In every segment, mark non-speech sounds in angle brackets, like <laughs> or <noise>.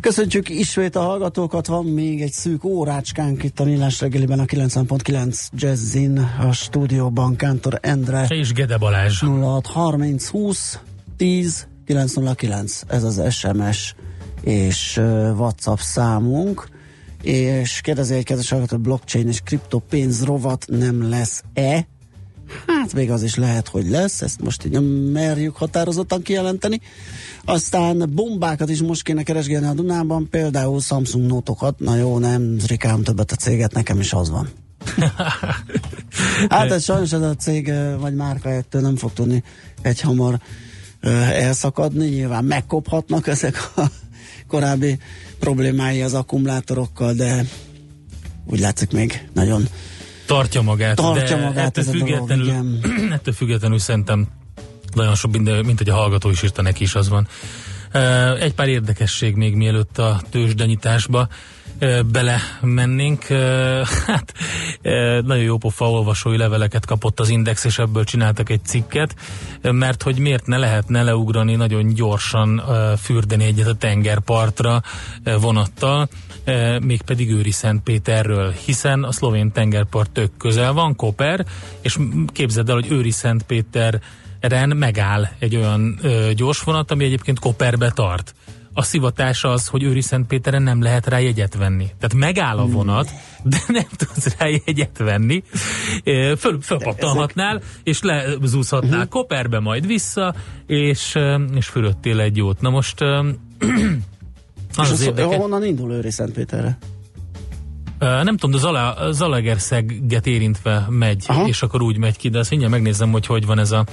Köszöntjük ismét a hallgatókat, van még egy szűk órácskánk itt a Millás reggeliben a 90.9 Jazzin, a stúdióban Kántor Endre. És Gede Balázs. 0630 20 10 909, ez az SMS és WhatsApp számunk, és kérdezi egy kedves hallgató, blockchain és kriptopénz rovat nem lesz-e? Hát még az is lehet, hogy lesz, ezt most így nem merjük határozottan kijelenteni. Aztán bombákat is most kéne keresgélni a Dunában, például Samsung notokat, na jó, nem rikám többet a céget, nekem is az van. <laughs> hát ez sajnos ez a cég vagy márka ettől nem fog tudni egy hamar elszakadni, nyilván megkophatnak ezek a <laughs> korábbi problémái az akkumulátorokkal, de úgy látszik még nagyon tartja magát. Tartja de magát ettől függetlenül, dolog, <clears throat> ettől függetlenül szerintem nagyon sok minden, mint hogy a hallgató is írta neki is az van. Egy pár érdekesség még mielőtt a tőzsdenyításba bele mennénk. <laughs> Hát nagyon jó pofa olvasói leveleket kapott az Index, és ebből csináltak egy cikket, mert hogy miért ne lehetne leugrani nagyon gyorsan fürdeni egyet a tengerpartra vonattal, mégpedig Őri Szentpéterről, hiszen a szlovén tengerpart tök közel van, Koper, és képzeld el, hogy Őri Szentpéter Ren megáll egy olyan ö, gyorsvonat, ami egyébként Koperbe tart. A szivatás az, hogy Őri Szentpéteren nem lehet rá jegyet venni. Tehát megáll a vonat, de nem tudsz rá jegyet venni. Föl, fölpattanhatnál, és lezúzhatnál uh-huh. Koperbe, majd vissza, és, és fölöttél egy jót. Na most... <clears throat> az és az, az honnan indul Őri Szentpéterre? Nem tudom, de Zala, Zalaegerszeget érintve megy, Aha. és akkor úgy megy ki, de azt mindjárt megnézem, hogy hogy van ez a...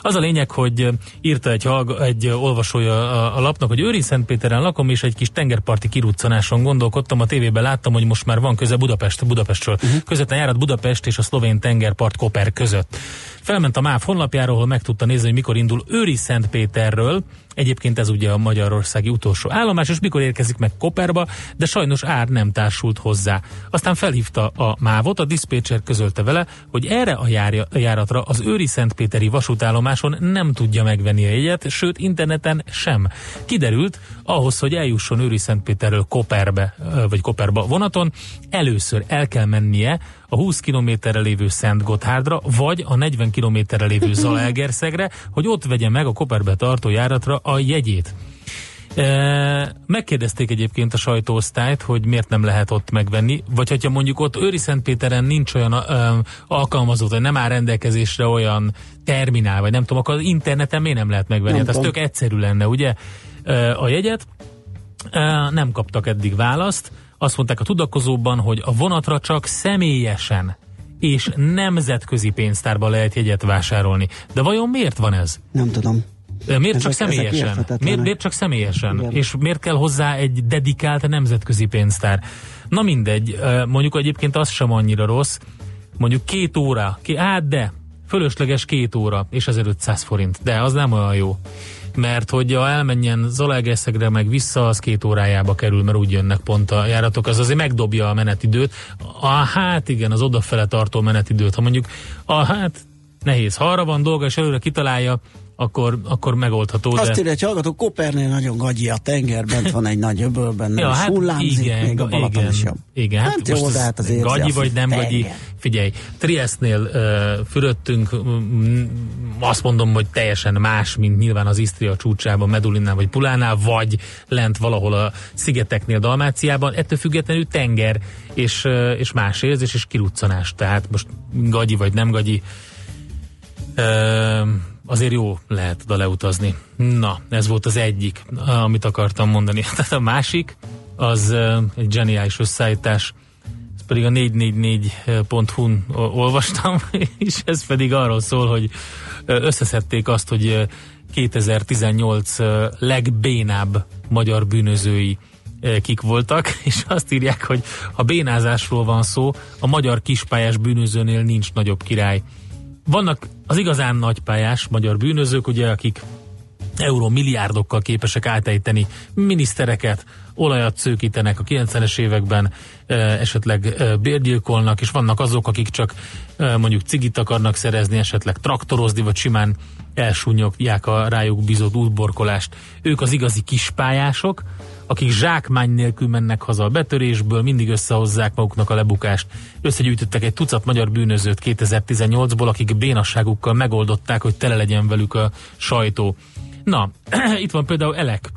Az a lényeg, hogy írta egy, egy olvasója a, a lapnak, hogy Őri Szentpéteren lakom, és egy kis tengerparti kiruccanáson gondolkodtam, a tévében láttam, hogy most már van köze Budapest, Budapestről. Uh-huh. Közvetlen járat Budapest és a szlovén tengerpart Koper között. Felment a MÁV honlapjáról, ahol meg tudta nézni, hogy mikor indul Őri Szentpéterről, Egyébként ez ugye a magyarországi utolsó állomás, és mikor érkezik meg Koperba, de sajnos ár nem társult hozzá. Aztán felhívta a mávot, a diszpécser közölte vele, hogy erre a, járja, a járatra az Őri Szentpéteri vasútállomáson nem tudja megvenni a jegyet, sőt interneten sem. Kiderült, ahhoz, hogy eljusson Őri Szentpéterről Koperbe, vagy Koperba vonaton, először el kell mennie a 20 kilométerre lévő Szent Gotthárdra, vagy a 40 kilométerre lévő <laughs> Zalaegerszegre, hogy ott vegye meg a Koperbe tartó járatra a jegyét. E, megkérdezték egyébként a sajtóosztályt, hogy miért nem lehet ott megvenni, vagy hogyha mondjuk ott Őri Szentpéteren nincs olyan e, alkalmazott, hogy nem áll rendelkezésre olyan terminál, vagy nem tudom, akkor az interneten miért nem lehet megvenni? Nem hát ez tök egyszerű lenne, ugye? E, a jegyet e, nem kaptak eddig választ, azt mondták a tudakozóban, hogy a vonatra csak személyesen és nemzetközi pénztárba lehet jegyet vásárolni. De vajon miért van ez? Nem tudom. Miért csak személyesen? Miért, miért csak személyesen? Igen. És miért kell hozzá egy dedikált nemzetközi pénztár? Na mindegy, mondjuk egyébként az sem annyira rossz, mondjuk két óra, hát de, fölösleges két óra, és 1500 forint, de az nem olyan jó mert hogy ha elmenjen Zalaegerszegre meg vissza, az két órájába kerül, mert úgy jönnek pont a járatok, az azért megdobja a menetidőt. A, hát igen, az odafele tartó menetidőt, ha mondjuk a, hát nehéz, ha arra van dolga, és előre kitalálja, akkor, akkor megoldható. Azt de... írja, hogy hallgató, Kopernél nagyon gagyi a tenger, bent van egy nagy öbölben, ja, hát hullámzik, igen, még a Balaton igen, is jobb. Igen, hát, hát jó, de hát azért gagyi vagy nem tenger. gagyi. Figyelj, Triestnél uh, azt mondom, hogy teljesen más, mint nyilván az Isztria csúcsában, Medulinnál vagy Pulánál, vagy lent valahol a szigeteknél, Dalmáciában. Ettől függetlenül tenger és, és más érzés és kiruccanás. Tehát most gagyi vagy nem gagyi. Azért jó lehet oda leutazni. Na, ez volt az egyik, amit akartam mondani. <laughs> Tehát a másik, az egy zseniális összeállítás, pedig a 444.hu-n olvastam, <laughs> és ez pedig arról szól, hogy összeszedték azt, hogy 2018 legbénább magyar bűnözői kik voltak, <laughs> és azt írják, hogy ha bénázásról van szó, a magyar kispályás bűnözőnél nincs nagyobb király. Vannak az igazán nagypályás magyar bűnözők, ugye, akik euró milliárdokkal képesek átejteni minisztereket, olajat szőkítenek a 90-es években, esetleg bérgyilkolnak, és vannak azok, akik csak mondjuk cigit akarnak szerezni, esetleg traktorozni, vagy simán elsúnyogják a rájuk bizott útborkolást. Ők az igazi kispályások, akik zsákmány nélkül mennek haza a betörésből, mindig összehozzák maguknak a lebukást. Összegyűjtöttek egy tucat magyar bűnözőt 2018-ból, akik bénasságukkal megoldották, hogy tele legyen velük a sajtó. Na, <clears throat> itt van például Elek,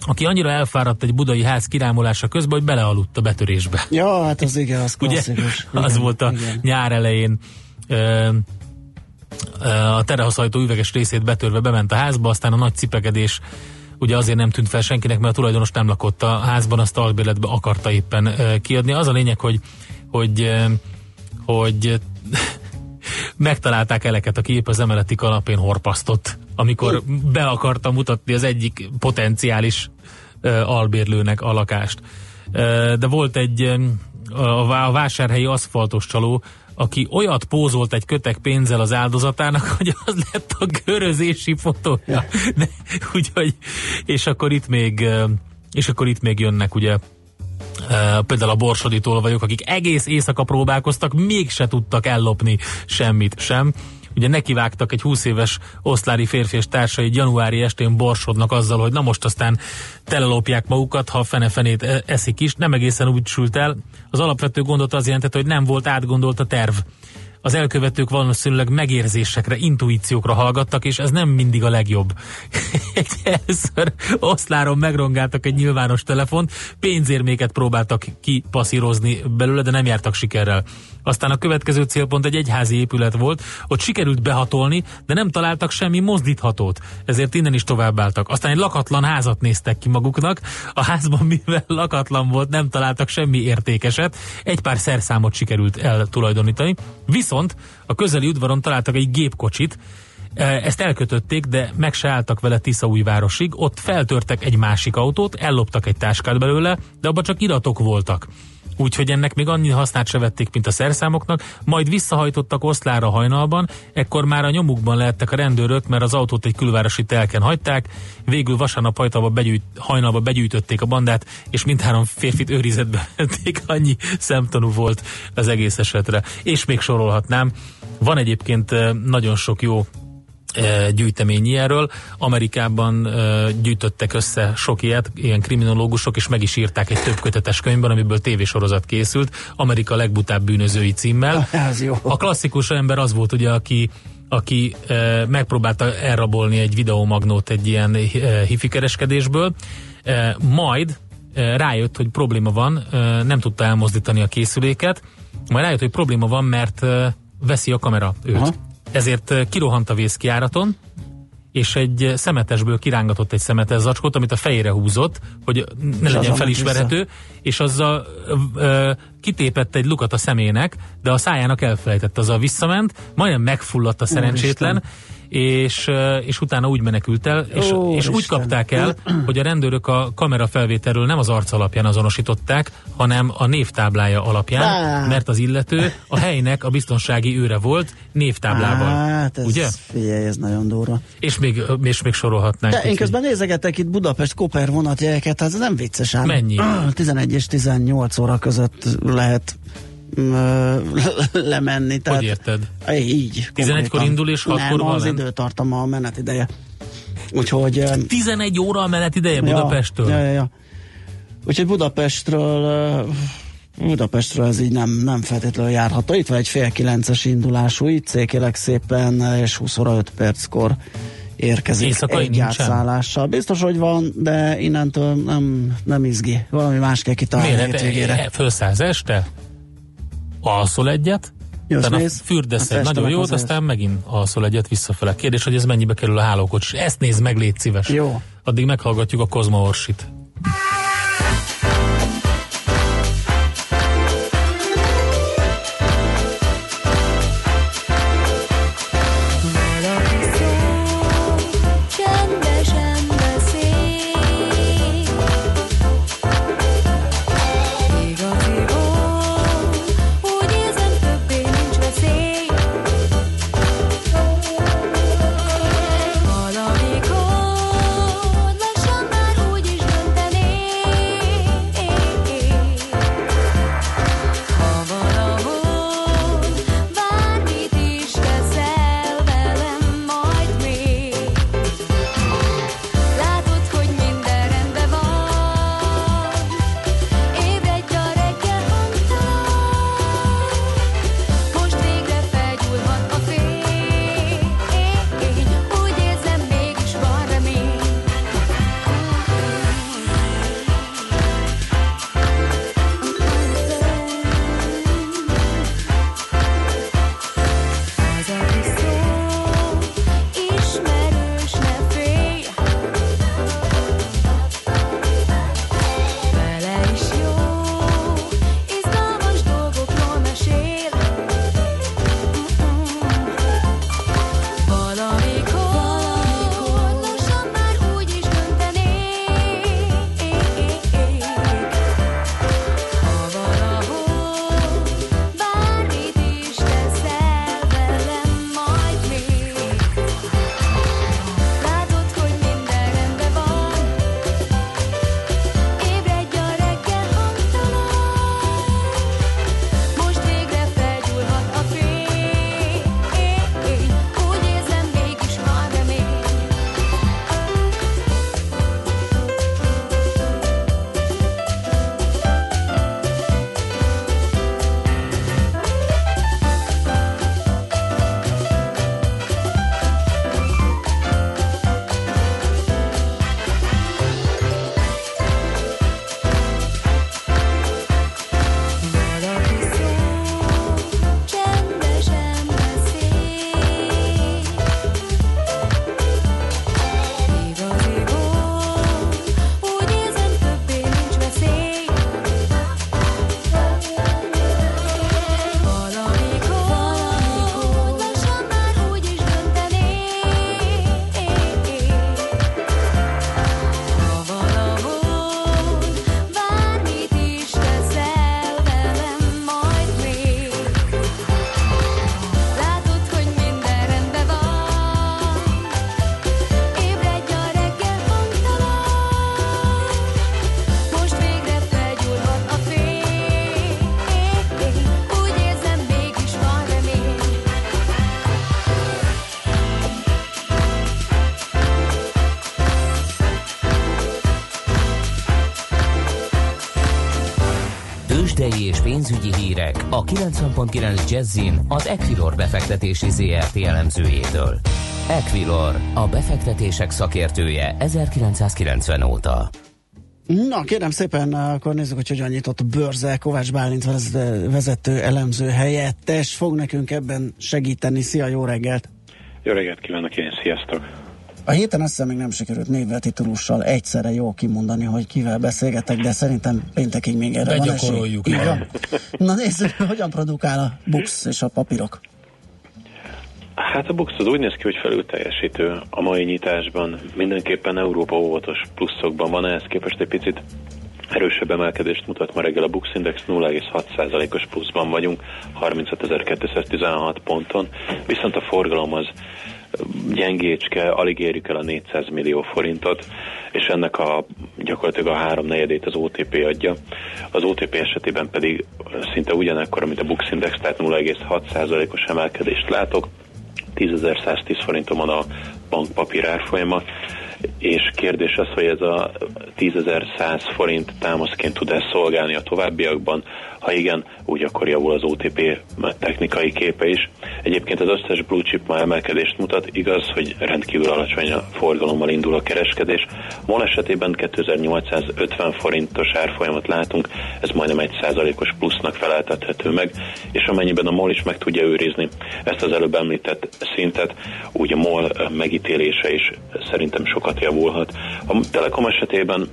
aki annyira elfáradt egy budai ház kirámolása közben, hogy belealudt a betörésbe. Ja, hát az igen, az klasszikus. Ugye, <laughs> az volt a igen. nyár elején ö, a terehaszajtó üveges részét betörve bement a házba, aztán a nagy cipekedés ugye azért nem tűnt fel senkinek, mert a tulajdonos nem lakott a házban, azt albérletbe akarta éppen kiadni. Az a lényeg, hogy, hogy, hogy <laughs> megtalálták eleket, aki épp az emeleti kanapén horpasztott, amikor be akarta mutatni az egyik potenciális albérlőnek a lakást. De volt egy a vásárhelyi aszfaltos csaló, aki olyat pózolt egy kötek pénzzel az áldozatának, <laughs> hogy az lett a körözési fotója. <laughs> De, úgyhogy, és akkor itt még és akkor itt még jönnek ugye Uh, például a borsodi tolvajok, akik egész éjszaka próbálkoztak, mégse tudtak ellopni semmit sem. Ugye nekivágtak egy 20 éves oszlári férfi és társai januári estén borsodnak azzal, hogy na most aztán telelopják magukat, ha fene-fenét e- eszik is. Nem egészen úgy sült el. Az alapvető gondot az jelentett, hogy nem volt átgondolt a terv az elkövetők valószínűleg megérzésekre, intuíciókra hallgattak, és ez nem mindig a legjobb. <laughs> Először oszláron megrongáltak egy nyilvános telefont, pénzérméket próbáltak kipasszírozni belőle, de nem jártak sikerrel. Aztán a következő célpont egy egyházi épület volt, ott sikerült behatolni, de nem találtak semmi mozdíthatót, ezért innen is továbbáltak. Aztán egy lakatlan házat néztek ki maguknak, a házban mivel lakatlan volt, nem találtak semmi értékeset, egy pár szerszámot sikerült eltulajdonítani, viszont a közeli udvaron találtak egy gépkocsit, e, ezt elkötötték, de meg se álltak vele Tiszaújvárosig, ott feltörtek egy másik autót, elloptak egy táskát belőle, de abban csak iratok voltak úgyhogy ennek még annyi hasznát se vették, mint a szerszámoknak, majd visszahajtottak Oszlára hajnalban, ekkor már a nyomukban lehettek a rendőrök, mert az autót egy külvárosi telken hagyták, végül vasárnap begyűjt, hajnalba begyűjtötték a bandát, és mindhárom férfit őrizetbe <laughs> vették, annyi szemtanú volt az egész esetre. És még sorolhatnám, van egyébként eh, nagyon sok jó gyűjtemény ilyenről. Amerikában gyűjtöttek össze sok ilyet, ilyen kriminológusok, és meg is írták egy több kötetes könyvben, amiből tévésorozat készült, Amerika legbutább bűnözői címmel. <laughs> A klasszikus ember az volt ugye, aki aki e, megpróbálta elrabolni egy videomagnót egy ilyen e, hifikereskedésből, e, majd e, rájött, hogy probléma van, e, nem tudta elmozdítani a készüléket, majd rájött, hogy probléma van, mert e, veszi a kamera őt. Aha ezért kirohant a vészkiáraton, és egy szemetesből kirángatott egy szemetes zacskót, amit a fejére húzott, hogy ne és legyen felismerhető, vissza. és azzal ö, kitépett egy lukat a szemének, de a szájának elfelejtett, azzal visszament, majdnem megfulladt a szerencsétlen, Úristen és, és utána úgy menekült el, és, Ó, és úgy kapták el, hogy a rendőrök a kamera felvételről nem az arc alapján azonosították, hanem a névtáblája alapján, Bá. mert az illető a helynek a biztonsági őre volt névtáblával. Hát ez, ugye? Figyelj, ez nagyon durva. És még, és még sorolhatnánk. De én közben nézegetek itt Budapest-Koper vonatjegyeket, hát ez nem vicces ám. Mennyi? 11 és 18 óra között lehet <laughs> lemenni. Tehát, Hogy érted? Így. 11-kor indul és 6-kor Nem, az időtartama a menetideje. Úgyhogy... 11 óra a menetideje Budapestről? Ja, ja, ja. Úgyhogy Budapestről Budapestről ez így nem, nem feltétlenül járható. Itt van egy fél kilences indulású, itt székélek szépen, és 20 óra 5 perckor érkezik Éjszakai egy átszállással. Biztos, hogy van, de innentől nem, nem izgi. Valami más kell kitalálni Miért? Fölszállsz este? Alszol egyet, Jössz, utána fürdesz egy nagyon jót, aztán megint alszol egyet visszafele. Kérdés, hogy ez mennyibe kerül a hálókocsis. Ezt nézd meg, légy szíves. Jó. Addig meghallgatjuk a Kozma Orsit. Pénzügyi hírek a 90.9 Jazzin az Equilor befektetési ZRT elemzőjétől. Equilor, a befektetések szakértője 1990 óta. Na, kérem szépen, akkor nézzük, hogy hogyan nyitott a bőrze. Kovács Bálint vezető elemző helyettes fog nekünk ebben segíteni. Szia, jó reggelt! Jó reggelt kívánok én, sziasztok! A héten azt hiszem még nem sikerült névvel titulussal egyszerre jól kimondani, hogy kivel beszélgetek, de szerintem péntekig még erre van esély. Na nézzük, hogyan produkál a bux és a papírok. Hát a Bux az úgy néz ki, hogy felül teljesítő a mai nyitásban. Mindenképpen Európa óvatos pluszokban van, ehhez képest egy picit erősebb emelkedést mutat ma reggel a Bux Index 0,6%-os pluszban vagyunk, 35.216 ponton, viszont a forgalom az gyengécske, alig érjük el a 400 millió forintot, és ennek a gyakorlatilag a három negyedét az OTP adja. Az OTP esetében pedig szinte ugyanekkor, mint a Bux Index, tehát 0,6%-os emelkedést látok, 10.110 forinton van a bankpapír árfolyama, és kérdés az, hogy ez a 10.100 forint támaszként tud-e szolgálni a továbbiakban, ha igen, úgy akkor javul az OTP technikai képe is. Egyébként az összes blue chip ma emelkedést mutat, igaz, hogy rendkívül alacsony a forgalommal indul a kereskedés. MOL esetében 2850 forintos árfolyamat látunk, ez majdnem egy százalékos plusznak feleltethető meg, és amennyiben a MOL is meg tudja őrizni ezt az előbb említett szintet, úgy a MOL megítélése is szerintem sokat javulhat. A Telekom esetében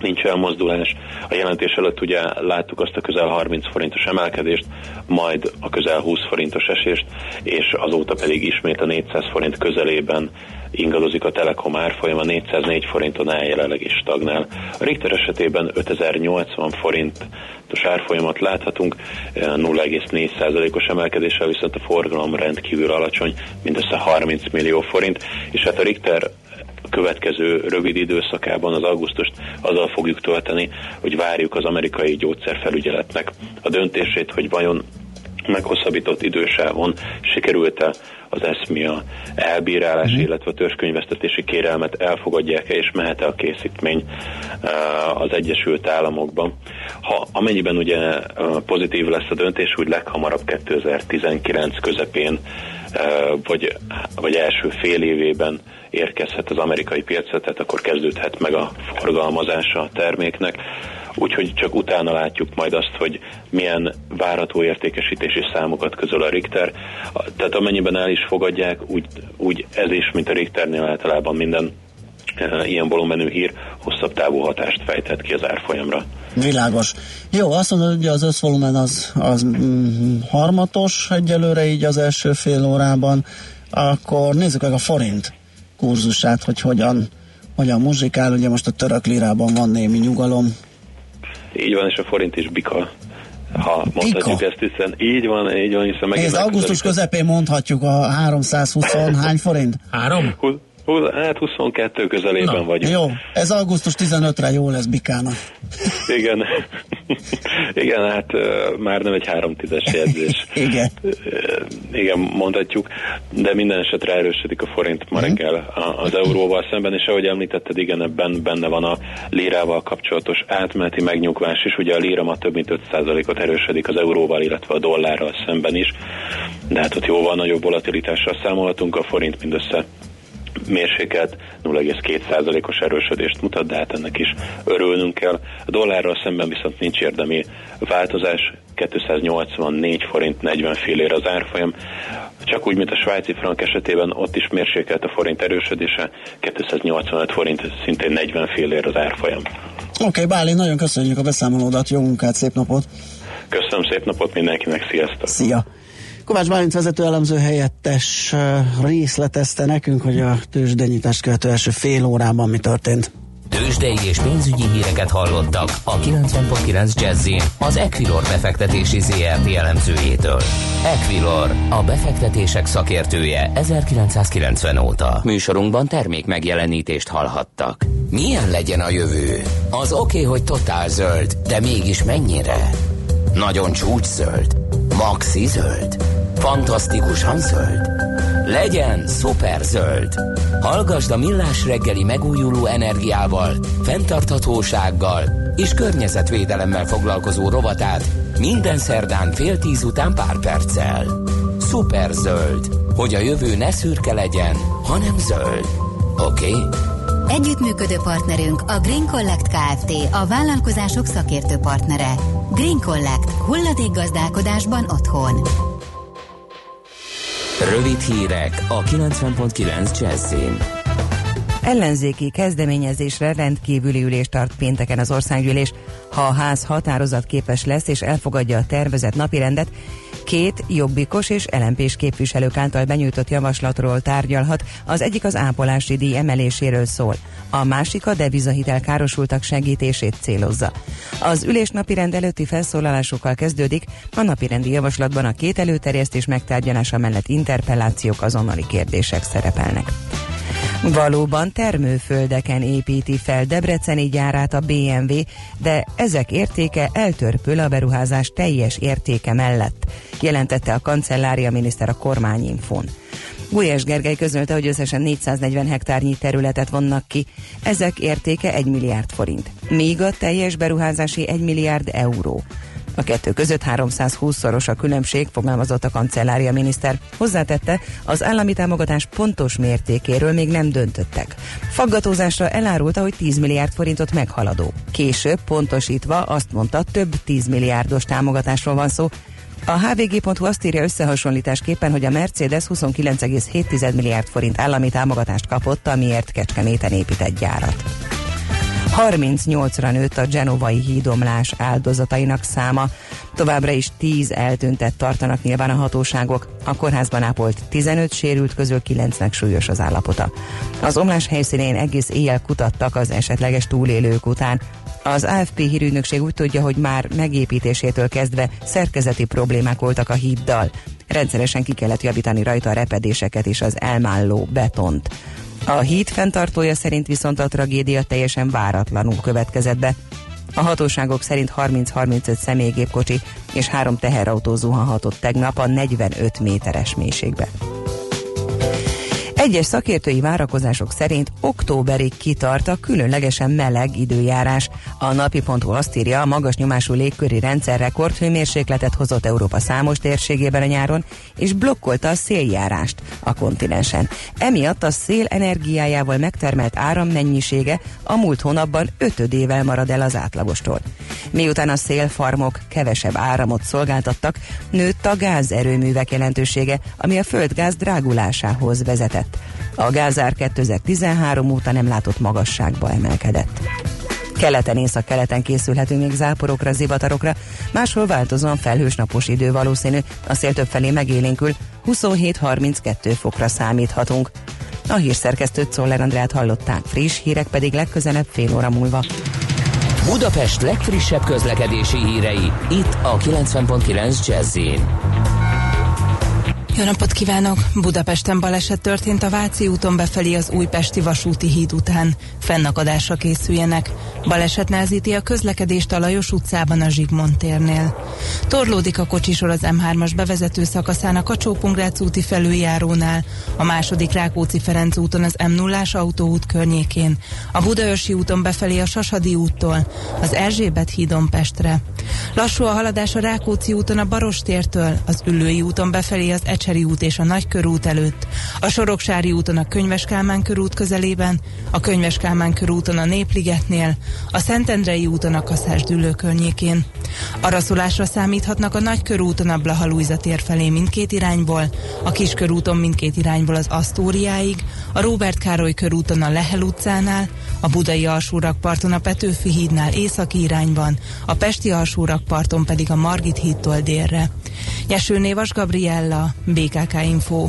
nincs elmozdulás. A jelentés előtt ugye láttuk azt a közel 30 forintos emelkedést, majd a közel 20 forintos esést, és azóta pedig ismét a 400 forint közelében ingadozik a Telekom árfolyama, 404 forinton áll jelenleg is stagnál. A Richter esetében 5080 forintos árfolyamat láthatunk, 0,4%-os emelkedéssel, viszont a forgalom rendkívül alacsony, mindössze 30 millió forint, és hát a Richter következő rövid időszakában az augusztust azzal fogjuk tölteni, hogy várjuk az amerikai gyógyszerfelügyeletnek a döntését, hogy vajon meghosszabbított idősávon sikerült-e az eszmia elbírálás, mm. illetve a törzskönyvesztetési kérelmet elfogadják-e, és mehet-e a készítmény uh, az Egyesült Államokban. Ha amennyiben ugye uh, pozitív lesz a döntés, úgy leghamarabb 2019 közepén uh, vagy, vagy első fél évében érkezhet az amerikai piacra, tehát akkor kezdődhet meg a forgalmazása a terméknek. Úgyhogy csak utána látjuk majd azt, hogy milyen várható értékesítési számokat közöl a Richter. Tehát amennyiben el is fogadják, úgy, úgy ez is, mint a Richternél általában minden e, ilyen volumenű hír hosszabb távú hatást fejthet ki az árfolyamra. Világos. Jó, azt mondod, hogy az összvolumen az, az mm, harmatos egyelőre így az első fél órában, akkor nézzük meg a forint kurzusát, hogy hogyan, hogyan muzsikál. Ugye most a török lirában van némi nyugalom. Így van, és a forint is bika ha mondhatjuk Bika. ezt, hiszen így van, így van, hiszen megint... Ez augusztus közepén mondhatjuk a 320 hány forint? Három? Hát 22 közelében Na, vagyunk. Jó, ez augusztus 15-re jó lesz Bikának. Igen. <laughs> Igen, hát már nem egy három tízes jegyzés. <laughs> Igen. Igen, mondhatjuk, de minden esetre erősödik a forint ma mhm. reggel az euróval szemben, és ahogy említetted, igen, ebben benne van a lírával kapcsolatos átmeneti megnyugvás is. Ugye a líra ma több mint 5%-ot erősödik az euróval, illetve a dollárral szemben is, de hát ott jóval nagyobb volatilitással számolhatunk, a forint mindössze mérsékelt 0,2%-os erősödést mutat, de hát ennek is örülnünk kell. A dollárral szemben viszont nincs érdemi változás, 284 forint 40 fillér az árfolyam. Csak úgy, mint a svájci frank esetében, ott is mérsékelt a forint erősödése, 285 forint szintén 40 fillér az árfolyam. Oké, okay, Báli, nagyon köszönjük a beszámolódat, jó munkát, szép napot! Köszönöm szép napot mindenkinek, sziasztok! Szia! Kovács Bálint vezető elemző helyettes részletezte nekünk, hogy a tőzsdenyítást követő első fél órában mi történt. Tőzsdei és pénzügyi híreket hallottak a 90.9 jazz az Equilor befektetési ZRT elemzőjétől. Equilor, a befektetések szakértője 1990 óta. Műsorunkban termék megjelenítést hallhattak. Milyen legyen a jövő? Az oké, okay, hogy totál zöld, de mégis mennyire? Nagyon csúcs-zöld? Maxi zöld? Fantasztikusan zöld? Legyen szuper zöld! Hallgasd a Millás reggeli megújuló energiával, fenntarthatósággal és környezetvédelemmel foglalkozó rovatát minden szerdán fél tíz után pár perccel. zöld, hogy a jövő ne szürke legyen, hanem zöld. Oké? Okay? Együttműködő partnerünk a Green Collect Kft. A vállalkozások szakértő partnere. Green Collect. gazdálkodásban otthon. Rövid hírek a 90.9 Jazzin. Ellenzéki kezdeményezésre rendkívüli ülést tart pénteken az országgyűlés. Ha a ház határozat képes lesz és elfogadja a tervezett napirendet, két jobbikos és lmp képviselők által benyújtott javaslatról tárgyalhat, az egyik az ápolási díj emeléséről szól, a másik a devizahitel károsultak segítését célozza. Az ülés napirend előtti felszólalásokkal kezdődik, a napirendi javaslatban a két előterjesztés megtárgyalása mellett interpellációk azonnali kérdések szerepelnek. Valóban termőföldeken építi fel Debreceni gyárát a BMW, de ezek értéke eltörpül a beruházás teljes értéke mellett, jelentette a kancellária miniszter a kormányinfon. Gulyás Gergely közölte, hogy összesen 440 hektárnyi területet vonnak ki. Ezek értéke 1 milliárd forint, míg a teljes beruházási 1 milliárd euró. A kettő között 320-szoros a különbség, fogalmazott a kancellária miniszter. Hozzátette, az állami támogatás pontos mértékéről még nem döntöttek. Faggatózásra elárulta, hogy 10 milliárd forintot meghaladó. Később pontosítva azt mondta, több 10 milliárdos támogatásról van szó, a hvg.hu azt írja összehasonlításképpen, hogy a Mercedes 29,7 milliárd forint állami támogatást kapott, amiért Kecskeméten épített gyárat. 38-ra nőtt a genovai hídomlás áldozatainak száma. Továbbra is 10 eltüntet tartanak nyilván a hatóságok. A kórházban ápolt 15 sérült közül 9-nek súlyos az állapota. Az omlás helyszínén egész éjjel kutattak az esetleges túlélők után. Az AFP hírügynökség úgy tudja, hogy már megépítésétől kezdve szerkezeti problémák voltak a híddal. Rendszeresen ki kellett javítani rajta a repedéseket és az elmálló betont. A híd fenntartója szerint viszont a tragédia teljesen váratlanul következett be. A hatóságok szerint 30-35 személygépkocsi és három teherautó zuhanhatott tegnap a 45 méteres mélységbe. Egyes szakértői várakozások szerint októberig kitart a különlegesen meleg időjárás. A napi.hu azt írja, a magas nyomású légköri rendszer rekordhőmérsékletet hozott Európa számos térségében a nyáron, és blokkolta a széljárást a kontinensen. Emiatt a szél energiájával megtermelt árammennyisége a múlt hónapban ötödével marad el az átlagostól. Miután a szélfarmok kevesebb áramot szolgáltattak, nőtt a gázerőművek jelentősége, ami a földgáz drágulásához vezetett. A gázár 2013 óta nem látott magasságba emelkedett. Keleten észak-keleten készülhetünk még záporokra, zivatarokra, máshol változóan felhős napos idő valószínű, a szél többfelé megélénkül, 27-32 fokra számíthatunk. A hírszerkesztőt Szoller Andrát hallották, friss hírek pedig legközelebb fél óra múlva. Budapest legfrissebb közlekedési hírei, itt a 90.9 jazz jó napot kívánok! Budapesten baleset történt a Váci úton befelé az Újpesti vasúti híd után. Fennakadásra készüljenek. Baleset nehezíti a közlekedést a Lajos utcában a Zsigmond térnél. Torlódik a kocsisor az M3-as bevezető szakaszán a kacsó úti felüljárónál, a második Rákóczi-Ferenc úton az M0-ás autóút környékén, a Budaörsi úton befelé a Sasadi úttól, az Erzsébet hídon Pestre. Lassú a haladás a Rákóczi úton a Barostértől, az Üllői úton befelé az Ecs Becseri út és a Nagykörút előtt, a Soroksári úton a Könyves Kálmán körút közelében, a Könyves Kálmán körúton a Népligetnél, a Szentendrei úton a Kaszás Dülő környékén. Araszolásra számíthatnak a Nagykörúton a Blaha tér felé mindkét irányból, a Kiskörúton mindkét irányból az Asztóriáig, a Róbert Károly körúton a Lehel utcánál, a Budai alsórakparton a Petőfi hídnál északi irányban, a Pesti alsórakparton pedig a Margit hídtól délre. Nyeső Névas Gabriella, BKK Info.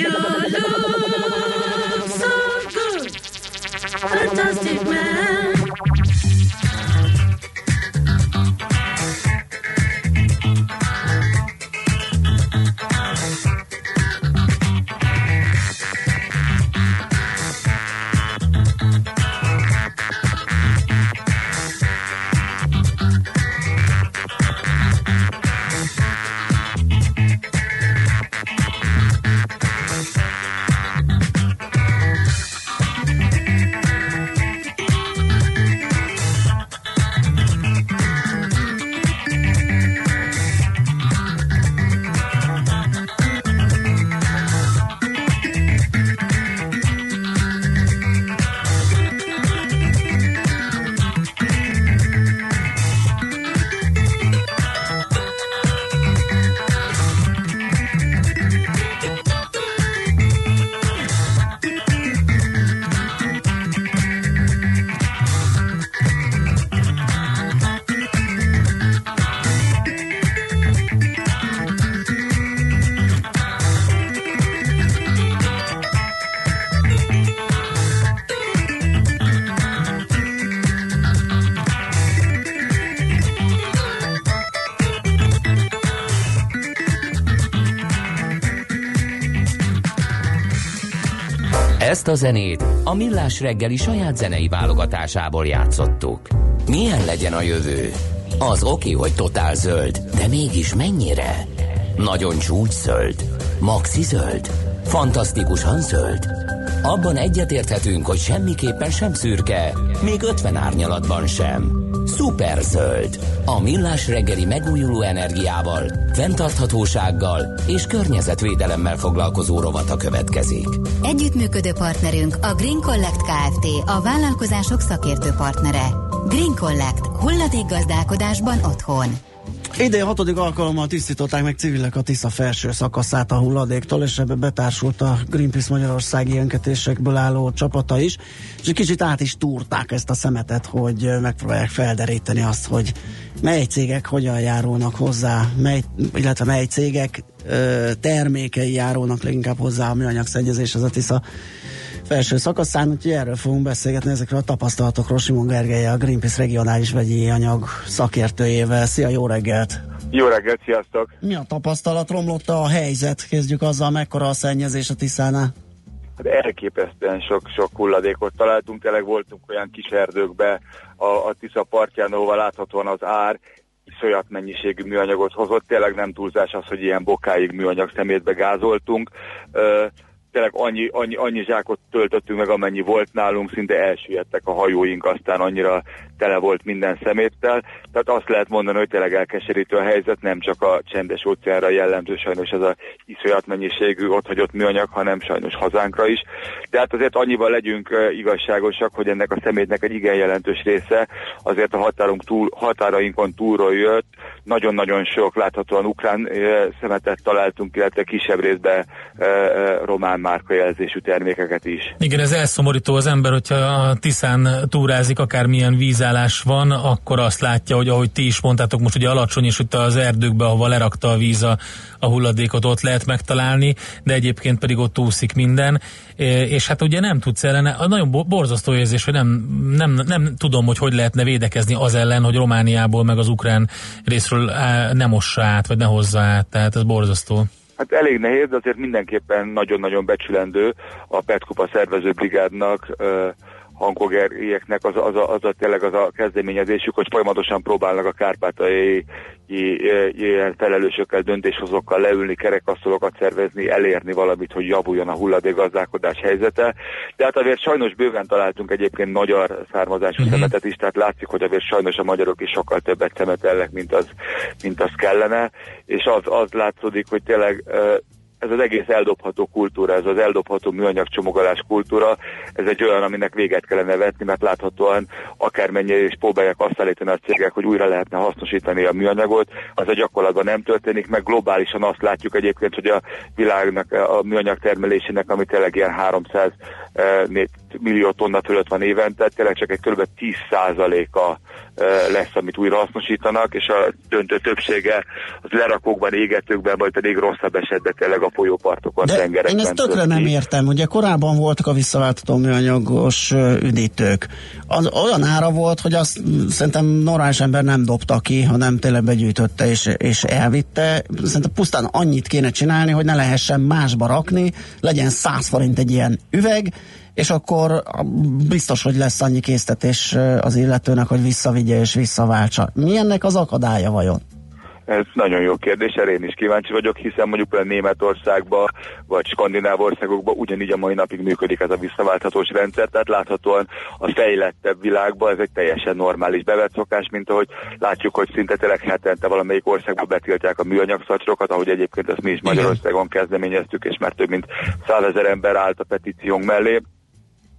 You look so good, fantastic man. A zenét a Millás reggeli saját zenei válogatásából játszottuk. Milyen legyen a jövő? Az oké, hogy totál zöld, de mégis mennyire? Nagyon csúcs zöld? Maxi zöld? Fantasztikusan zöld? Abban egyetérthetünk, hogy semmiképpen sem szürke, még 50 árnyalatban sem. Szuper zöld. A millás reggeli megújuló energiával, fenntarthatósággal és környezetvédelemmel foglalkozó rovata következik. Együttműködő partnerünk a Green Collect Kft. A vállalkozások szakértő partnere. Green Collect. Hulladék gazdálkodásban otthon. Idén hatodik alkalommal tisztították meg civilek a Tisza felső szakaszát a hulladéktól, és ebbe betársult a Greenpeace Magyarországi önkötésekből álló csapata is, és egy kicsit át is túrták ezt a szemetet, hogy megpróbálják felderíteni azt, hogy mely cégek hogyan járulnak hozzá, mely, illetve mely cégek ö, termékei járulnak leginkább hozzá a műanyag szennyezéshez a Tisza felső szakaszán, úgyhogy erről fogunk beszélgetni ezekről a tapasztalatokról Simon Gergelye, a Greenpeace regionális vegyi anyag szakértőjével. Szia, jó reggelt! Jó reggelt, sziasztok! Mi a tapasztalat? Romlott a helyzet? Kezdjük azzal, mekkora a szennyezés a Tiszánál? Hát elképesztően sok, sok hulladékot találtunk, tényleg voltunk olyan kis erdőkbe a, a Tisza partján, ahol láthatóan az ár iszonyat mennyiségű műanyagot hozott, tényleg nem túlzás az, hogy ilyen bokáig műanyag szemétbe gázoltunk. Ö, tényleg annyi, annyi, annyi zsákot töltöttünk meg, amennyi volt nálunk, szinte elsüllyedtek a hajóink, aztán annyira tele volt minden szeméttel. Tehát azt lehet mondani, hogy tényleg elkeserítő a helyzet, nem csak a csendes óceánra jellemző sajnos ez a iszonyat mennyiségű ott hagyott műanyag, hanem sajnos hazánkra is. De hát azért annyival legyünk igazságosak, hogy ennek a szemétnek egy igen jelentős része azért a határunk túl, határainkon túlról jött. Nagyon-nagyon sok láthatóan ukrán szemetet találtunk, illetve kisebb részben román nem márkajelzésű termékeket is. Igen, ez elszomorító az ember, hogyha a Tiszán túrázik, akármilyen vízállás van, akkor azt látja, hogy ahogy ti is mondtátok, most ugye alacsony, és ott az erdőkbe, ahova lerakta a víz a, a hulladékot, ott lehet megtalálni, de egyébként pedig ott úszik minden, és hát ugye nem tudsz ellene, nagyon bo- borzasztó érzés, hogy nem, nem, nem tudom, hogy hogy lehetne védekezni az ellen, hogy Romániából meg az ukrán részről á, ne mossa át, vagy ne hozza át, tehát ez borzasztó. Hát elég nehéz, de azért mindenképpen nagyon-nagyon becsülendő a Petkupa szervezőbrigádnak, hangogerieknek az, az, a, az a tényleg az a kezdeményezésük, hogy folyamatosan próbálnak a kárpátai ilyen felelősökkel, döntéshozókkal leülni, kerekasztalokat szervezni, elérni valamit, hogy javuljon a hulladékgazdálkodás helyzete. De hát azért sajnos bőven találtunk egyébként magyar származású Mhm. szemetet is, tehát látszik, hogy azért sajnos a magyarok is sokkal többet szemetelnek, mint az, mint az kellene, és az, az látszódik, hogy tényleg ez az egész eldobható kultúra, ez az eldobható műanyag csomagolás kultúra, ez egy olyan, aminek véget kellene vetni, mert láthatóan akármennyire is próbálják azt állítani a cégek, hogy újra lehetne hasznosítani a műanyagot, az a gyakorlatban nem történik, meg globálisan azt látjuk egyébként, hogy a világnak a műanyag termelésének, ami tényleg ilyen 300 eh, millió tonna fölött van évente, tényleg csak egy kb. 10%-a eh, lesz, amit újra hasznosítanak, és a döntő többsége az lerakókban, égetőkben, vagy pedig rosszabb esetben tényleg a folyópartokon, De tengerekben. én ezt tökre nem értem. Ugye korábban voltak a visszaváltató műanyagos üdítők. Az olyan ára volt, hogy azt szerintem normális ember nem dobta ki, hanem tényleg begyűjtötte és, és elvitte. Szerintem pusztán annyit kéne csinálni, hogy ne lehessen másba rakni, legyen 100 forint egy ilyen üveg, és akkor biztos, hogy lesz annyi késztetés az illetőnek, hogy visszavigye és visszaváltsa. Mi ennek az akadálya vajon? Ez nagyon jó kérdés, erre én is kíváncsi vagyok, hiszen mondjuk például Németországban vagy Skandináv országokban ugyanígy a mai napig működik ez a visszaválthatós rendszer, tehát láthatóan a fejlettebb világban ez egy teljesen normális bevett szokás, mint ahogy látjuk, hogy szinte tényleg hetente valamelyik országban betiltják a műanyag szacsrokat, ahogy egyébként ezt mi is Magyarországon kezdeményeztük, és már több mint százezer ember állt a petíciónk mellé.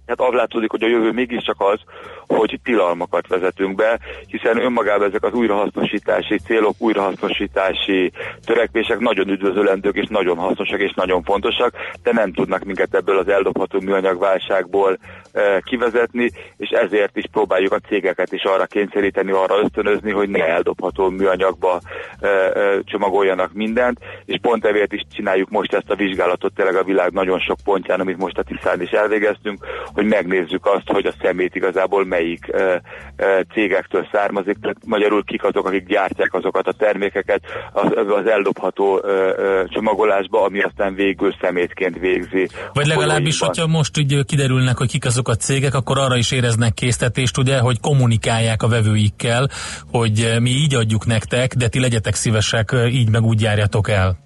Hát az látszódik, hogy a jövő mégiscsak az, hogy tilalmakat vezetünk be, hiszen önmagában ezek az újrahasznosítási célok, újrahasznosítási törekvések nagyon üdvözölendők és nagyon hasznosak és nagyon fontosak, de nem tudnak minket ebből az eldobható műanyag válságból e, kivezetni, és ezért is próbáljuk a cégeket is arra kényszeríteni, arra ösztönözni, hogy ne eldobható műanyagba e, e, csomagoljanak mindent, és pont ezért is csináljuk most ezt a vizsgálatot tényleg a világ nagyon sok pontján, amit most a Tisztán is elvégeztünk, hogy megnézzük azt, hogy a szemét igazából melyik e, e, cégektől származik, tehát magyarul kik azok, akik gyártják azokat a termékeket az, az eldobható e, e, csomagolásba, ami aztán végül szemétként végzi. Vagy legalábbis, hogyha most így kiderülnek, hogy kik azok a cégek, akkor arra is éreznek késztetést, ugye, hogy kommunikálják a vevőikkel, hogy mi így adjuk nektek, de ti legyetek szívesek, így meg úgy járjatok el.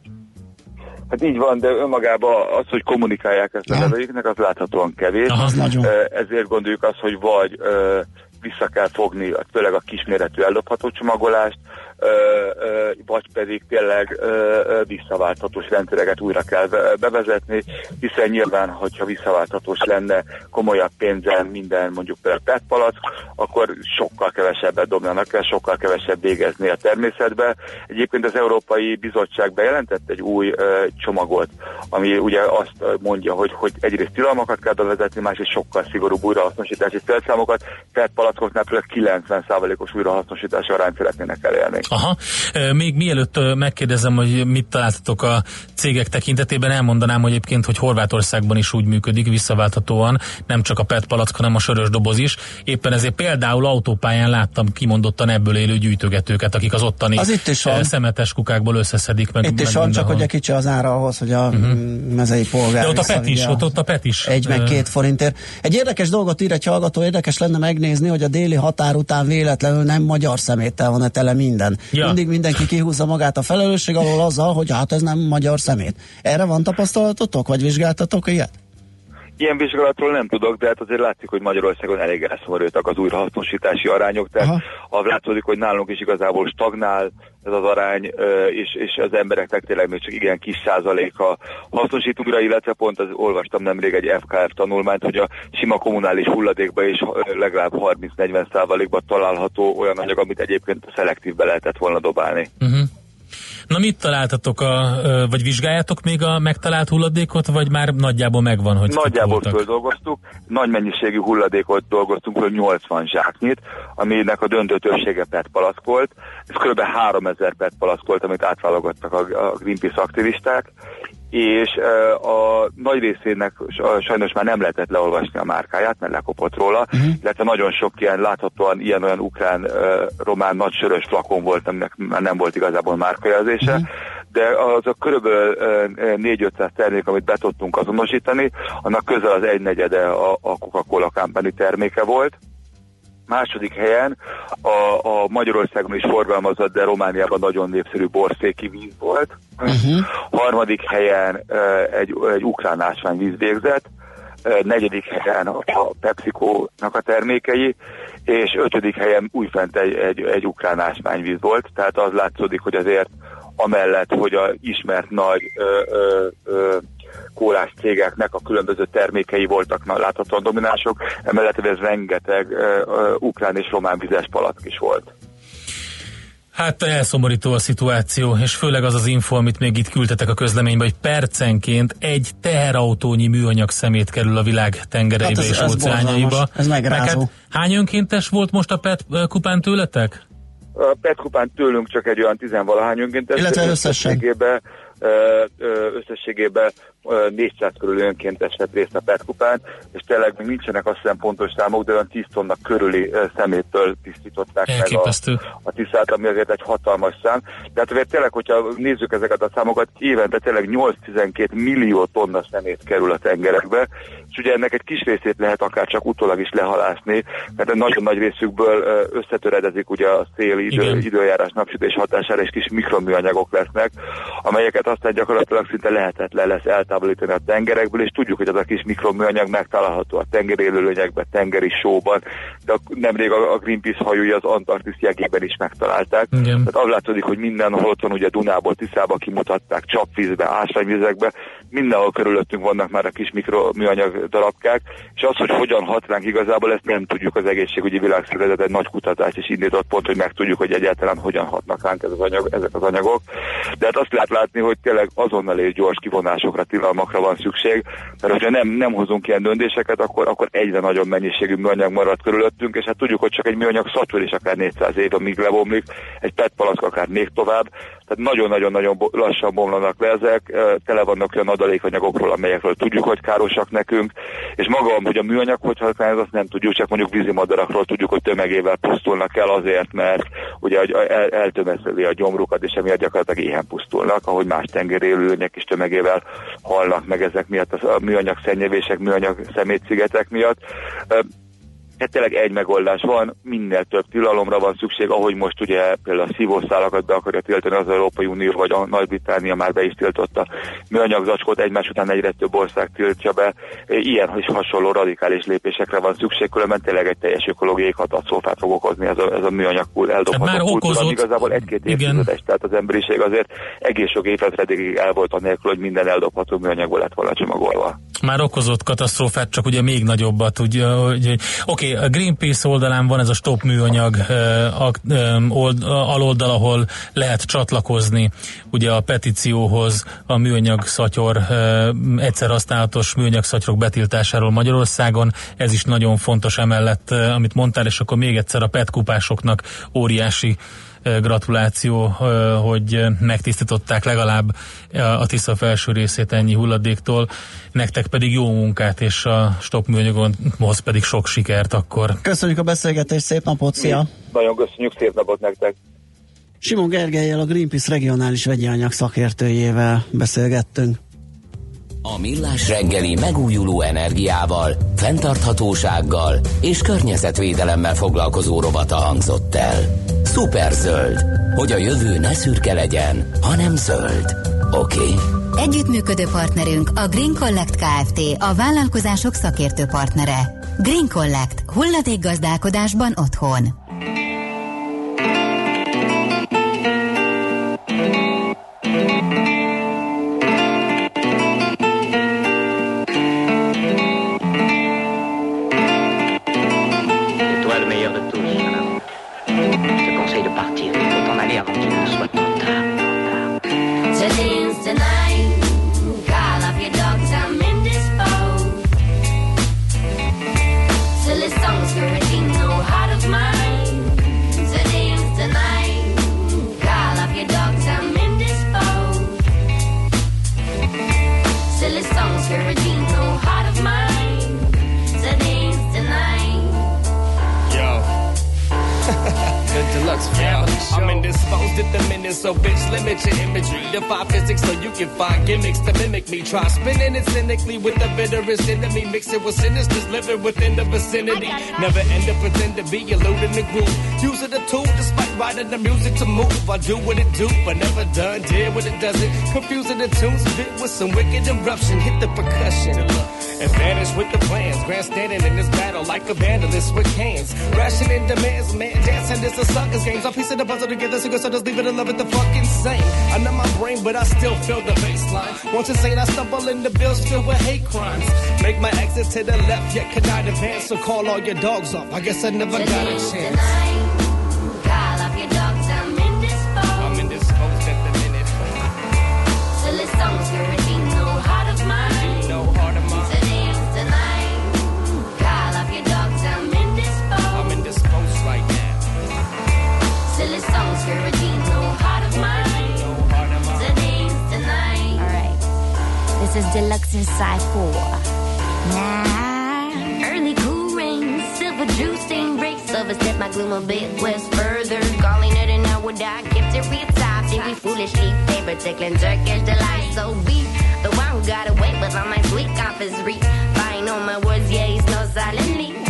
Hát így van, de önmagában az, hogy kommunikálják ezt a Aha. vevőiknek, az láthatóan kevés. Aha. Az nagyon. Ezért gondoljuk azt, hogy vagy vissza kell fogni főleg a kisméretű eldobható csomagolást, vagy pedig tényleg visszaválthatós rendszereket újra kell be- bevezetni, hiszen nyilván, hogyha visszaválthatós lenne komolyabb pénzzel minden mondjuk például PET akkor sokkal kevesebbet dobnának el, sokkal kevesebb végezni a természetbe. Egyébként az Európai Bizottság bejelentett egy új csomagot, ami ugye azt mondja, hogy, hogy egyrészt tilalmakat kell bevezetni, másrészt sokkal szigorúbb újrahasznosítási célszámokat, PET palackoknál például 90%-os újrahasznosítási arányt szeretnének elérni. Aha. Még mielőtt megkérdezem, hogy mit találtatok a cégek tekintetében, elmondanám hogy egyébként, hogy Horvátországban is úgy működik visszaválthatóan, nem csak a PET palack, hanem a sörös doboz is. Éppen ezért például autópályán láttam kimondottan ebből élő gyűjtögetőket, akik az ottani Az itt is van. szemetes kukákból összeszedik meg. Itt is van, csak hogy egy kicsi az ára ahhoz, hogy a uh-huh. mezei polgár De ott a PET is, ott, ott a PET is. Egy meg két forintért. Egy érdekes dolgot ír egy hallgató, érdekes lenne megnézni, hogy a déli határ után véletlenül nem magyar szeméttel van-e tele minden. Ja. Mindig mindenki kihúzza magát a felelősség alól azzal, hogy hát ez nem magyar szemét. Erre van tapasztalatotok, vagy vizsgáltatok ilyet? Ilyen vizsgálatról nem tudok, de hát azért látszik, hogy Magyarországon elég elszomorultak az újrahasznosítási arányok, tehát Aha. az látszik, hogy nálunk is igazából stagnál ez az arány, és, és az embereknek tényleg még csak igen kis százaléka hasznosít újra, illetve pont az, olvastam nemrég egy FKF tanulmányt, hogy a sima kommunális hulladékba is legalább 30-40 százalékban található olyan anyag, amit egyébként szelektívbe lehetett volna dobálni. Uh-huh. Na mit találtatok, a, vagy vizsgáljátok még a megtalált hulladékot, vagy már nagyjából megvan, hogy Nagyjából földolgoztuk, nagy mennyiségű hulladékot dolgoztunk föl, 80 zsáknyit, aminek a döntő többsége PET palack volt. Ez kb. 3000 PET palack volt, amit átválogattak a, a Greenpeace aktivisták, és a nagy részének sajnos már nem lehetett leolvasni a márkáját, mert lekopott róla, uh-huh. illetve nagyon sok ilyen láthatóan ilyen-olyan ukrán, román nagy sörös flakon volt, aminek már nem volt igazából márkajelzése, uh-huh. de az a körülbelül ö, ö, 4-500 termék, amit be tudtunk azonosítani, annak közel az egynegyede a, a Coca-Cola Company terméke volt. Második helyen a, a Magyarországon is forgalmazott, de Romániában nagyon népszerű borszéki víz volt. Uh-huh. Harmadik helyen egy, egy ukrán ásványvíz végzett. Negyedik helyen a a PepsiCo-nak a termékei, és ötödik helyen újfent egy, egy, egy ukrán ásványvíz volt. Tehát az látszódik, hogy azért amellett, hogy a ismert nagy ö, ö, ö, kólás cégeknek a különböző termékei voltak na, láthatóan dominánsok, emellett ez rengeteg ukrán és román vizes palack is volt. Hát elszomorító a szituáció, és főleg az az info, amit még itt küldtetek a közleménybe, hogy percenként egy teherautónyi műanyag szemét kerül a világ tengereibe Hát ez- és ez óceánjaiba. borzalmas, ez megrázó. Meg hát hány önkéntes volt most a PET kupán tőletek? A Petkupán tőlünk csak egy olyan tizenvalahány önkéntes. Illetve. Összességében, összességében 400 körül önkéntes vett részt a Petkupán, és tényleg még nincsenek azt hiszem pontos számok, de olyan 10 tonna körüli ö, szeméttől tisztították meg a, Elképesztő. a tisztát, ami azért egy hatalmas szám. De hát tényleg, hogyha nézzük ezeket a számokat, évente tényleg 8-12 millió tonna szemét kerül a tengerekbe, és ugye ennek egy kis részét lehet akár csak utólag is lehalászni, mert egy nagyon nagy részükből összetöredezik ugye a szél idő, Igen. időjárás napsütés hatására, és kis mikroműanyagok lesznek, amelyeket aztán gyakorlatilag szinte lehetetlen lesz eltávolítani a tengerekből, és tudjuk, hogy az a kis mikroműanyag megtalálható a tengeri élőlényekben, tengeri sóban, de nemrég a, a Greenpeace hajói az Antarktisz jegében is megtalálták. Igen. Tehát az látszódik, hogy mindenhol ott van, ugye Dunából, Tiszába kimutatták, csapvízbe, ásványvizekbe, mindenhol körülöttünk vannak már a kis mikroműanyag darabkák, és az, hogy hogyan hat ránk igazából, ezt nem tudjuk az egészségügyi világszervezet egy nagy kutatást is indított pont, hogy megtudjuk, hogy egyáltalán hogyan hatnak ránk ez az anyag, ezek az anyagok. De hát azt lehet látni, hogy tényleg azonnal és gyors kivonásokra, tilalmakra van szükség, mert hogyha nem, nem hozunk ilyen döntéseket, akkor, akkor egyre nagyobb mennyiségű műanyag marad körülöttünk, és hát tudjuk, hogy csak egy műanyag szatyor is akár 400 év, amíg lebomlik, egy PET palack akár még tovább, tehát nagyon-nagyon-nagyon lassan bomlanak le ezek, tele vannak olyan adalékanyagokról, amelyekről tudjuk, hogy károsak nekünk, és maga, hogy a műanyag hogy használja, azt nem tudjuk, csak mondjuk vízimadarakról tudjuk, hogy tömegével pusztulnak el azért, mert ugye el, eltömeszeli a gyomrukat, és emiatt gyakorlatilag éhen pusztulnak, ahogy más tengeri élőlények is tömegével halnak meg ezek miatt, a műanyag szennyevések, műanyag szemétszigetek miatt. Hát tényleg egy megoldás van, minél több tilalomra van szükség, ahogy most ugye például a szívószálakat be akarja tiltani az Európai Unió, vagy a Nagy-Britannia már be is tiltotta műanyag zacskót, egymás után egyre több ország tiltja be. Ilyen is hasonló radikális lépésekre van szükség, különben tényleg egy teljes ökológiai katasztrófát fog okozni ez a, ez a műanyag kul- eldobható Hát már kultúra, okozott. igazából egy-két évtizedes, tehát az emberiség azért egész sok évtizedig el volt anélkül, hogy minden eldobható műanyagból lett volna csomagolva. Már okozott katasztrófát, csak ugye még nagyobbat. Ugye, hogy, oké, a Greenpeace oldalán van ez a stop műanyag aloldal, ahol lehet csatlakozni ugye a petícióhoz a műanyag szatyor, egyszer használatos műanyag szatyorok betiltásáról Magyarországon. Ez is nagyon fontos emellett, amit mondtál, és akkor még egyszer a PET kupásoknak óriási gratuláció, hogy megtisztították legalább a Tisza felső részét ennyi hulladéktól, nektek pedig jó munkát, és a stop műanyagonhoz pedig sok sikert akkor. Köszönjük a beszélgetést, szép napot, szia! Nagyon köszönjük, szép napot nektek! Simon Gergelyel, a Greenpeace regionális vegyi anyag szakértőjével beszélgettünk. A Millás reggeli megújuló energiával, fenntarthatósággal és környezetvédelemmel foglalkozó rovata hangzott el. Superzöld, hogy a jövő ne szürke legyen, hanem zöld. Oké? Okay? Együttműködő partnerünk a Green Collect Kft. A vállalkozások szakértő partnere. Green Collect. Hulladékgazdálkodásban otthon. I'm indisposed at the minute, so bitch, limit your imagery. Defy physics so you can find gimmicks to mimic me. Try spinning it cynically with the bitterest enemy. Mix it with sinisters living within the vicinity. Never end up pretend to be eluding the groove. Use it a tool despite writing the music to move. I do what it do, but never done. Did what it doesn't. Confusing the tunes, bit with some wicked eruption. Hit the percussion. And vanish with the plans. Grandstanding in this battle like a vandalist with cans. Rationing demands, man. Dancing is a sucker's games. I piece of the puzzle together, so so just leave it and love it the fucking same. I know my brain, but I still feel the baseline. Once insane, I stumble in the bills filled with hate crimes. Make my exit to the left, yet cannot advance. So call all your dogs off. I guess I never got a chance. This is Deluxe Inside 4. Nah. Early cool rain, silver juice stain breaks overstep my gloom a bit west further. Calling it an hour, I kept it real top. Think we foolishly favor tickling Turkish delight so beat. The one who got away with all my sweet compass read. Buying on my words, yeah, he's no silently.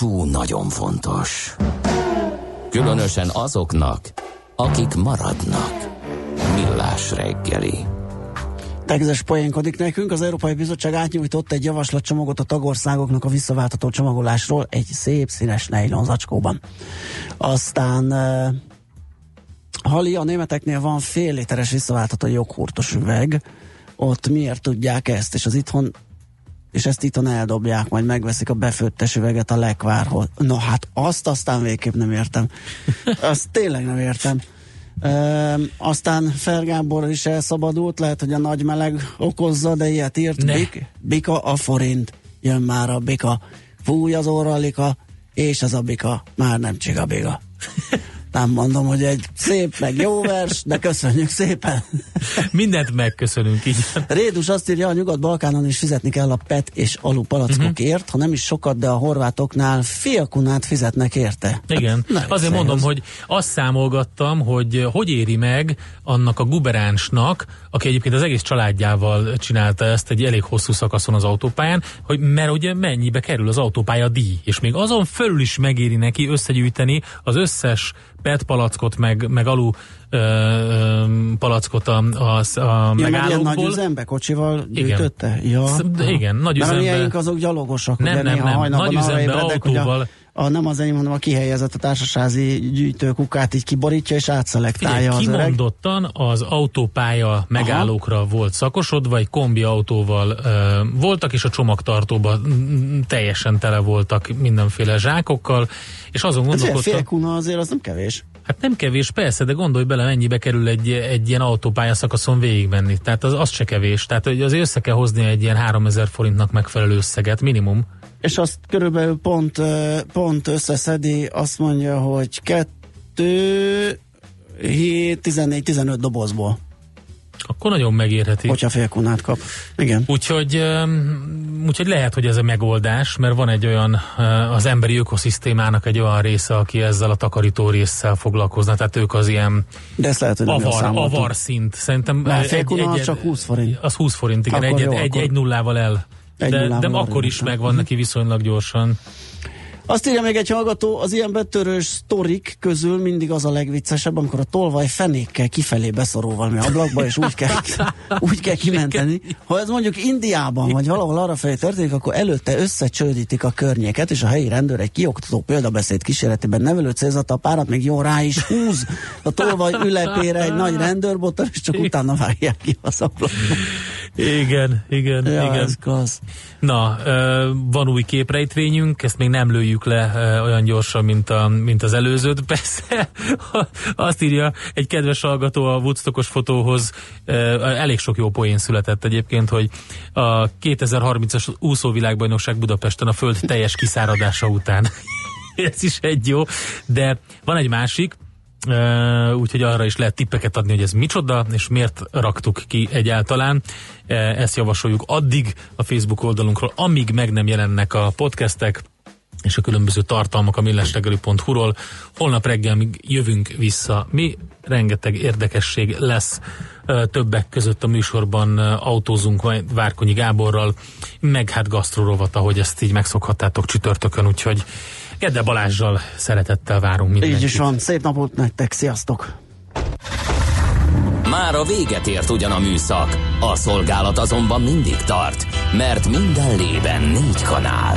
Búcsú nagyon fontos. Különösen azoknak, akik maradnak. Millás reggeli. Tegzes poénkodik nekünk, az Európai Bizottság átnyújtott egy javaslatcsomagot a tagországoknak a visszaváltható csomagolásról egy szép színes nejlon zacskóban. Aztán uh, Hali, a németeknél van fél literes visszaváltható joghurtos üveg, ott miért tudják ezt, és az itthon és ezt itthon eldobják, majd megveszik a befőttes üveget a lekvárhoz. No hát azt aztán végképp nem értem. Azt tényleg nem értem. Ö, aztán Fergábor is elszabadult, lehet, hogy a nagy meleg okozza, de ilyet írt. Bik, bika a forint, jön már a bika. Fúj az orralika, és az a bika már nem csigabiga. Nem mondom, hogy egy szép, meg jó vers, de köszönjük szépen. Mindent megköszönünk így. Rédus azt írja, a Nyugat-Balkánon is fizetni kell a PET és alu palackokért, uh-huh. ha nem is sokat, de a horvátoknál fiakunát fizetnek érte. Igen, <laughs> Hát, azért mondom, az. hogy azt számolgattam, hogy eh, hogy éri meg annak a guberánsnak, aki egyébként az egész családjával csinálta ezt egy elég hosszú szakaszon az autópályán, hogy mert ugye mennyibe kerül az autópálya díj, és még azon fölül is megéri neki összegyűjteni az összes PET palackot, meg, meg alu ö, ö, palackot a, a, a Ja, meg ilyen nagy megállókból. üzembe kocsival Igen. gyűjtötte? Ja. Sz- igen, nagy Mert a üzembe. miénk azok gyalogosok, Nem, ugye nem, nem. Nagy üzembe, hogy autóval. A, a, nem az enyém, hanem a kihelyezett a társasági gyűjtőkukát így kiborítja és átszelektálja Figyelj, az öreg. kimondottan az autópálya megállókra Aha. volt szakosodva, egy kombi autóval ö, voltak, és a csomagtartóban teljesen tele voltak mindenféle zsákokkal, és azon Hát gondolkodtam, fél kuna azért az nem kevés. hát nem kevés, persze, de gondolj bele, mennyibe kerül egy, egy ilyen autópálya szakaszon végigmenni. Tehát az, az se kevés. Tehát hogy azért össze kell hozni egy ilyen 3000 forintnak megfelelő összeget, minimum. És azt körülbelül pont, pont összeszedi, azt mondja, hogy kettő, 7, 14, 15 dobozból. Akkor nagyon megérheti. Hogyha félkunát kap. Igen. Úgyhogy, úgyhogy lehet, hogy ez a megoldás, mert van egy olyan, az emberi ökoszisztémának egy olyan része, aki ezzel a takarító résszel foglalkozna, tehát ők az ilyen De ezt lehet, hogy avar, avar szint. Szerintem Mert egy- egy- csak 20 forint. Az 20 forint, igen, Akkor egy, jó, egy, akkor- egy nullával el. De, de akkor is megvan neki viszonylag gyorsan. Azt írja még egy hallgató, az ilyen betörős sztorik közül mindig az a legviccesebb, amikor a tolvaj fenékkel kifelé beszorul valami ablakba, és úgy kell, <laughs> úgy kell kimenteni. Ha ez mondjuk Indiában, vagy valahol arra felé történik, akkor előtte összecsődítik a környéket, és a helyi rendőr egy kioktató példabeszéd kíséretében nevelő célzata a párat még jó rá is húz a tolvaj ülepére egy nagy rendőrbottal, és csak utána vágják ki az ablakba. Igen, igen, Ja, igen. ez klassz. Na, van új képrejtvényünk, ezt még nem lőjük le ö, olyan gyorsan, mint, a, mint az előzőt. <laughs> Persze, azt írja egy kedves hallgató a Woodstockos fotóhoz, elég sok jó poén született egyébként, hogy a 2030-as úszóvilágbajnokság Budapesten a föld teljes kiszáradása után. <laughs> Ez is egy jó, de van egy másik, Uh, úgyhogy arra is lehet tippeket adni, hogy ez micsoda, és miért raktuk ki egyáltalán. Uh, ezt javasoljuk addig a Facebook oldalunkról, amíg meg nem jelennek a podcastek, és a különböző tartalmak a millestegeli.hu-ról. Holnap reggel még jövünk vissza. Mi rengeteg érdekesség lesz többek között a műsorban autózunk Várkonyi Gáborral, meg hát gasztrorovat, ahogy ezt így megszokhattátok csütörtökön, úgyhogy Gede Balázsjal szeretettel várunk mindenkit. Így is van. Szép napot nektek, sziasztok! Már a véget ért ugyan a műszak, a szolgálat azonban mindig tart, mert minden lében négy kanál.